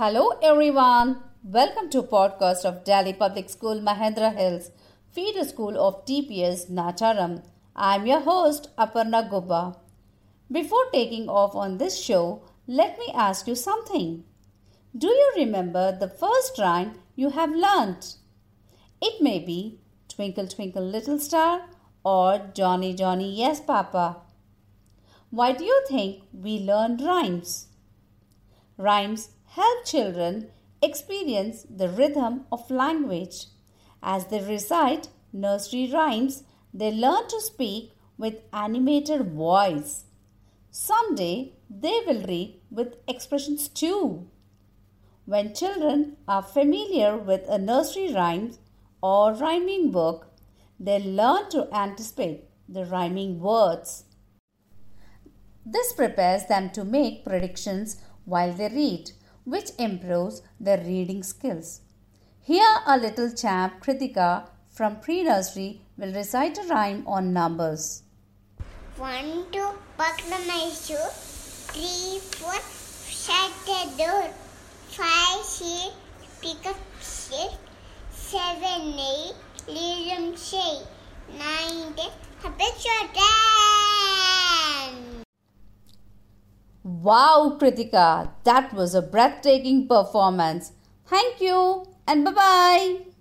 Hello everyone. Welcome to podcast of Delhi Public School Mahendra Hills, feeder school of DPS Nacharam. I am your host Aparna Gubba. Before taking off on this show, let me ask you something. Do you remember the first rhyme you have learnt? It may be Twinkle Twinkle Little Star or Johnny Johnny Yes Papa. Why do you think we learn rhymes? Rhymes help children experience the rhythm of language. As they recite nursery rhymes, they learn to speak with animated voice. Someday they will read with expressions too. When children are familiar with a nursery rhyme or rhyming book, they learn to anticipate the rhyming words. This prepares them to make predictions while they read which improves their reading skills. Here, a little chap, Kritika, from pre nursery, will recite a rhyme on numbers. One, two, buckle my shoe. Three, four, shut the door. Five, six, pick up six. Seven, eight, leave them shade. Nine, ten, habit your dance. Wow, Kritika, that was a breathtaking performance. Thank you and bye bye.